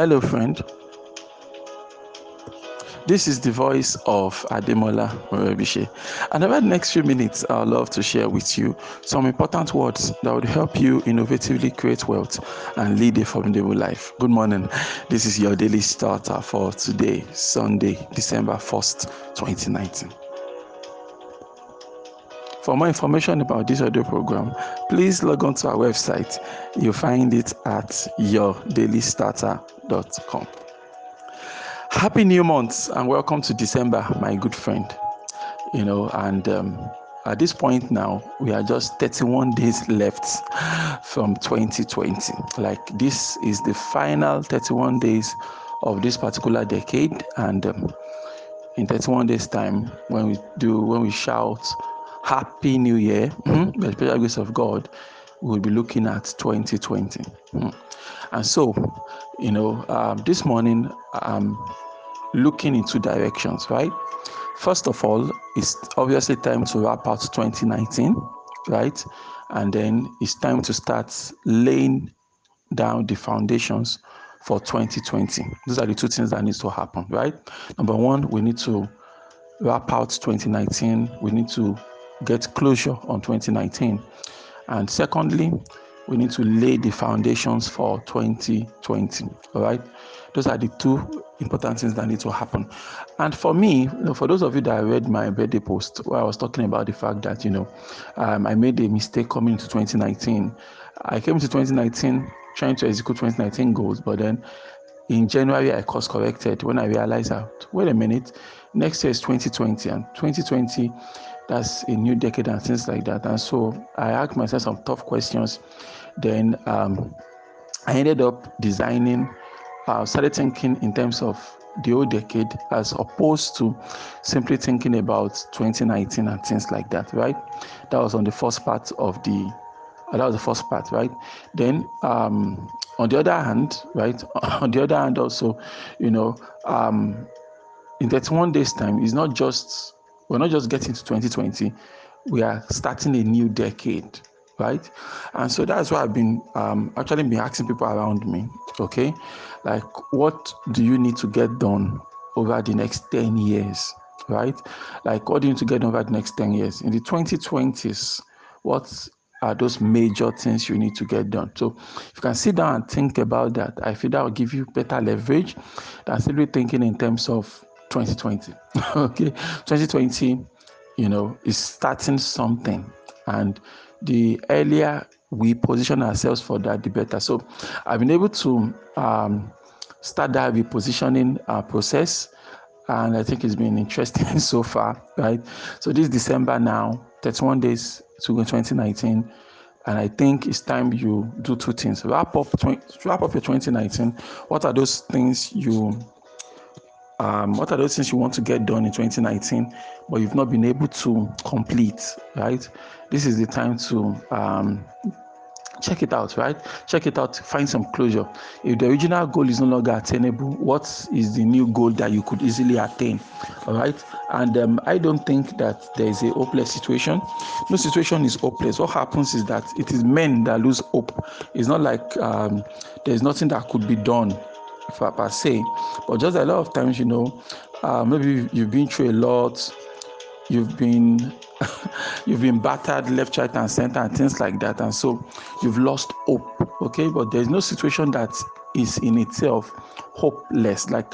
Hello, friend. This is the voice of Ademola Morebise. And over the next few minutes, I'd love to share with you some important words that would help you innovatively create wealth and lead a formidable life. Good morning. This is your daily starter for today, Sunday, December 1st, 2019. For more information about this audio program, please log on to our website. You'll find it at yourdailystarter.com. Happy new month and welcome to December, my good friend. You know, and um, at this point now, we are just 31 days left from 2020. Like, this is the final 31 days of this particular decade, and um, in 31 days' time, when we do, when we shout, Happy New Year, mm-hmm, by the special grace of God, we'll be looking at 2020. Mm. And so, you know, um, this morning I'm looking into directions, right? First of all, it's obviously time to wrap out 2019, right? And then it's time to start laying down the foundations for 2020. Those are the two things that needs to happen, right? Number one, we need to wrap out 2019. We need to get closure on 2019. And secondly, we need to lay the foundations for 2020. All right. Those are the two important things that need to happen. And for me, you know, for those of you that read my birthday post where I was talking about the fact that, you know, um, I made a mistake coming into 2019. I came into 2019 trying to execute 2019 goals, but then in January I course corrected when I realized that, wait a minute, next year is 2020 and 2020 that's a new decade and things like that. And so I asked myself some tough questions. Then um, I ended up designing, uh, started thinking in terms of the old decade as opposed to simply thinking about 2019 and things like that, right? That was on the first part of the uh, that was the first part, right? Then, um, on the other hand, right? on the other hand, also, you know, um, in 31 days' time, it's not just we're not just getting to 2020, we are starting a new decade, right? And so that's why I've been um, actually been asking people around me, okay, like what do you need to get done over the next 10 years, right? Like what do you need to get done over the next 10 years? In the 2020s, what are those major things you need to get done. So if you can sit down and think about that, I feel that will give you better leverage than simply thinking in terms of 2020. okay, 2020, you know, is starting something, and the earlier we position ourselves for that, the better. So I've been able to um, start that repositioning uh, process, and I think it's been interesting so far, right? So this December now, 31 days to 2019 and I think it's time you do two things. Wrap up, wrap up your 2019. What are those things you um, what are those things you want to get done in 2019 but you've not been able to complete right? This is the time to um, check it out right? Check it out find some closure. If the original goal is no longer attainable what is the new goal that you could easily attain all right? And um, i don't think that there is a hopeless situation. No situation is hopeless. What happens is that it is men that lose hope. It's not like um, there's nothing that could be done per, per se, but just a lot of times, you know, uh, maybe you've been through a lot, you've been you've been battered left, right, and center, and things like that, and so you've lost hope. Okay, but there's no situation that is in itself hopeless. Like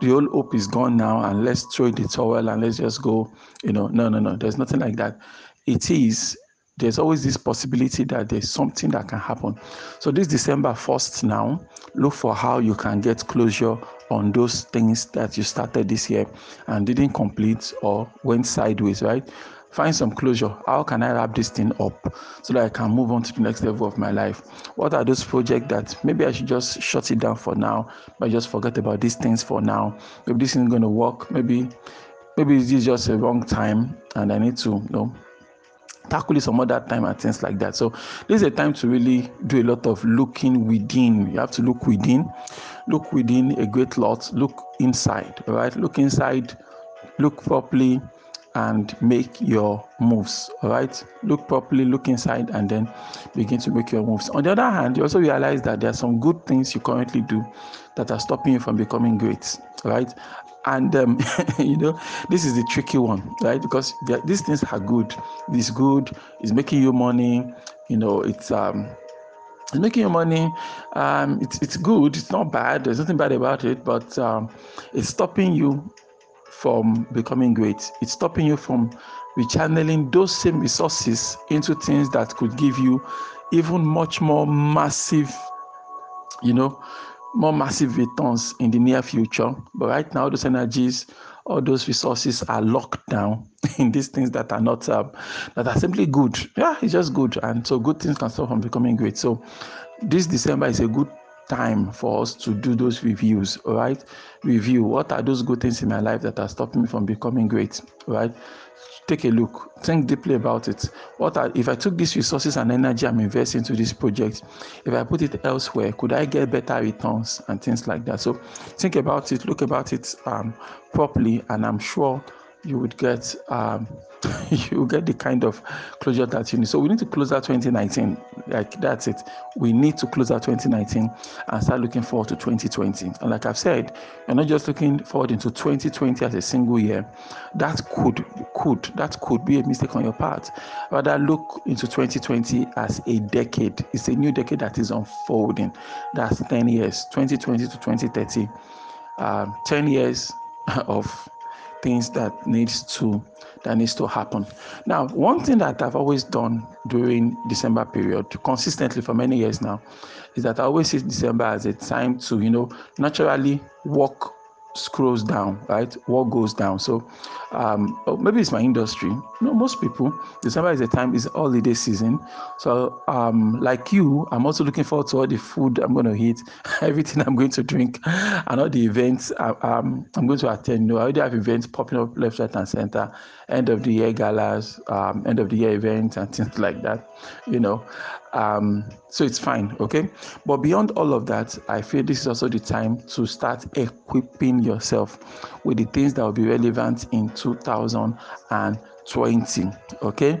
the old hope is gone now, and let's throw the towel and let's just go. You know, no, no, no. There's nothing like that. It is there's always this possibility that there's something that can happen. So this December 1st now, look for how you can get closure on those things that you started this year and didn't complete or went sideways, right? Find some closure. How can I wrap this thing up so that I can move on to the next level of my life? What are those projects that maybe I should just shut it down for now, but just forget about these things for now? Maybe this isn't going to work. Maybe maybe this is just a wrong time and I need to you know tackle some other time and things like that. So this is a time to really do a lot of looking within. You have to look within, look within a great lot, look inside, all right? Look inside, look properly, and make your moves. All right, look properly, look inside, and then begin to make your moves. On the other hand, you also realize that there are some good things you currently do that are stopping you from becoming great. Right, and um, you know this is the tricky one right? Because these things are good. It's good. It's making you money. You know it's um it's making you money. Um it's, it's good. It's not bad. There's nothing bad about it but um, it's stopping you from becoming great. It's stopping you from rechanneling those same resources into things that could give you even much more massive you know more massive returns in the near future. But right now, those energies, all those resources are locked down in these things that are not uh, that are simply good. Yeah, it's just good, and so good things can stop from becoming great. So this December is a good time for us to do those reviews all right? Review what are those good things in my life that are stopping me from becoming great right? Take a look think deeply about it. What are, if i took these resources and energy i'm investing into this project if i put it elsewhere could i get better returns and things like that? So think about it look about it um, properly and i'm sure you would get um, you get the kind of closure that you need. So we need to close out 2019. Like that's it. We need to close out 2019 and start looking forward to 2020. And like I've said, you're not just looking forward into 2020 as a single year. That could could that could be a mistake on your part. Rather look into 2020 as a decade. It's a new decade that is unfolding. That's 10 years, 2020 to 2030. Um, 10 years of things that needs to that needs to happen. Now, one thing that I've always done during December period consistently for many years now is that I always see December as a time to, you know, naturally walk scrolls down, right? What goes down. So um, oh, maybe it's my industry. You know, most people, December is a time, is holiday season. So um, like you, I'm also looking forward to all the food I'm going to eat, everything I'm going to drink, and all the events I, um, I'm going to attend. You know, I already have events popping up left, right, and center. End of the year galas, um, end of the year events, and things like that. You know, um, so it's fine, okay? But beyond all of that, I feel this is also the time to start equipping yourself with the things that will be relevant in 2020, okay?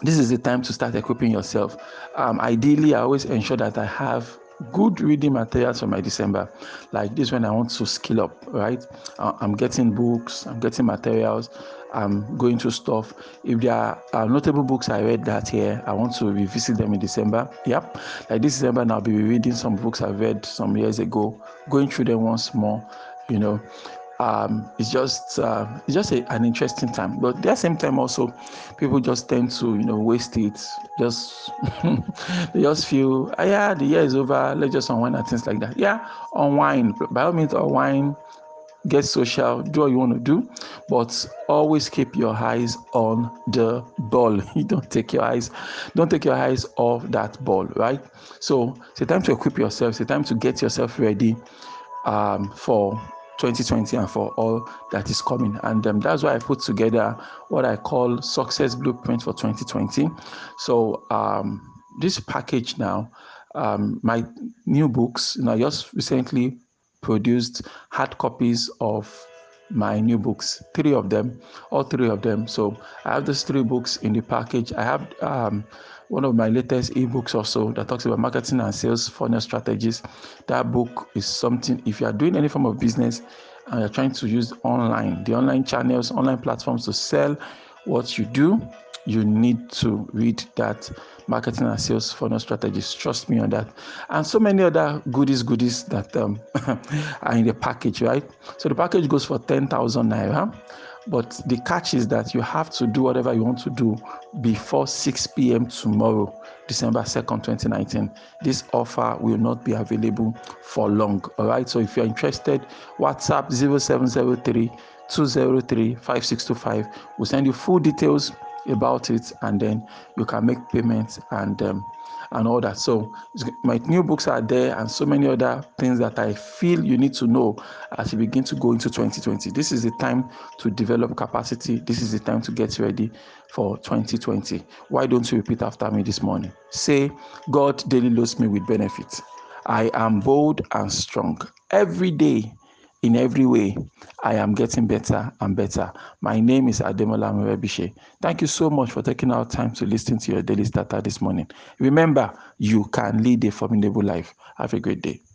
This is the time to start equipping yourself. Um, ideally, I always ensure that I have good reading materials for my December. Like this, when I want to skill up, right? I'm getting books, I'm getting materials, I'm going through stuff. If there are uh, notable books I read that year, I want to revisit them in December. Yep, like this December, I'll be reading some books I read some years ago, going through them once more. You know, um, it's just uh, it's just a, an interesting time. But at the same time, also, people just tend to you know waste it. Just they just feel, oh, yeah, the year is over. Let's just unwind and things like that. Yeah, unwind. By all means, unwind get social, do what you want to do, but always keep your eyes on the ball. You don't take your eyes, don't take your eyes off that ball, right? So it's a time to equip yourself, it's a time to get yourself ready um, for 2020 and for all that is coming. And um, that's why I put together what I call success blueprint for 2020. So um, this package now, um, my new books, you know, I just recently produced hard copies of my new books, three of them, all three of them. So I have those three books in the package. I have um, one of my latest ebooks also that talks about marketing and sales funnel strategies. That book is something, if you are doing any form of business and you're trying to use online, the online channels, online platforms to sell what you do, you need to read that marketing and sales funnel strategies. Trust me on that. And so many other goodies, goodies that um, are in the package, right? So the package goes for 10,000 naira. But the catch is that you have to do whatever you want to do before 6 p.m. tomorrow, December 2nd, 2019. This offer will not be available for long. All right. So if you're interested, WhatsApp 0703 203 5625. We'll send you full details about it and then you can make payments and um, and all that. So my new books are there and so many other things that i feel you need to know as you begin to go into 2020 this is the time to develop capacity. This is the time to get ready for 2020 why don't you repeat after me this morning? Say god daily loads me with benefits. I am bold and strong. Every day in every way, I am getting better and better. My name is Ademola Morebise. Thank you so much for taking our time to listen to your daily starter this morning. Remember, you can lead a formidable life. Have a great day.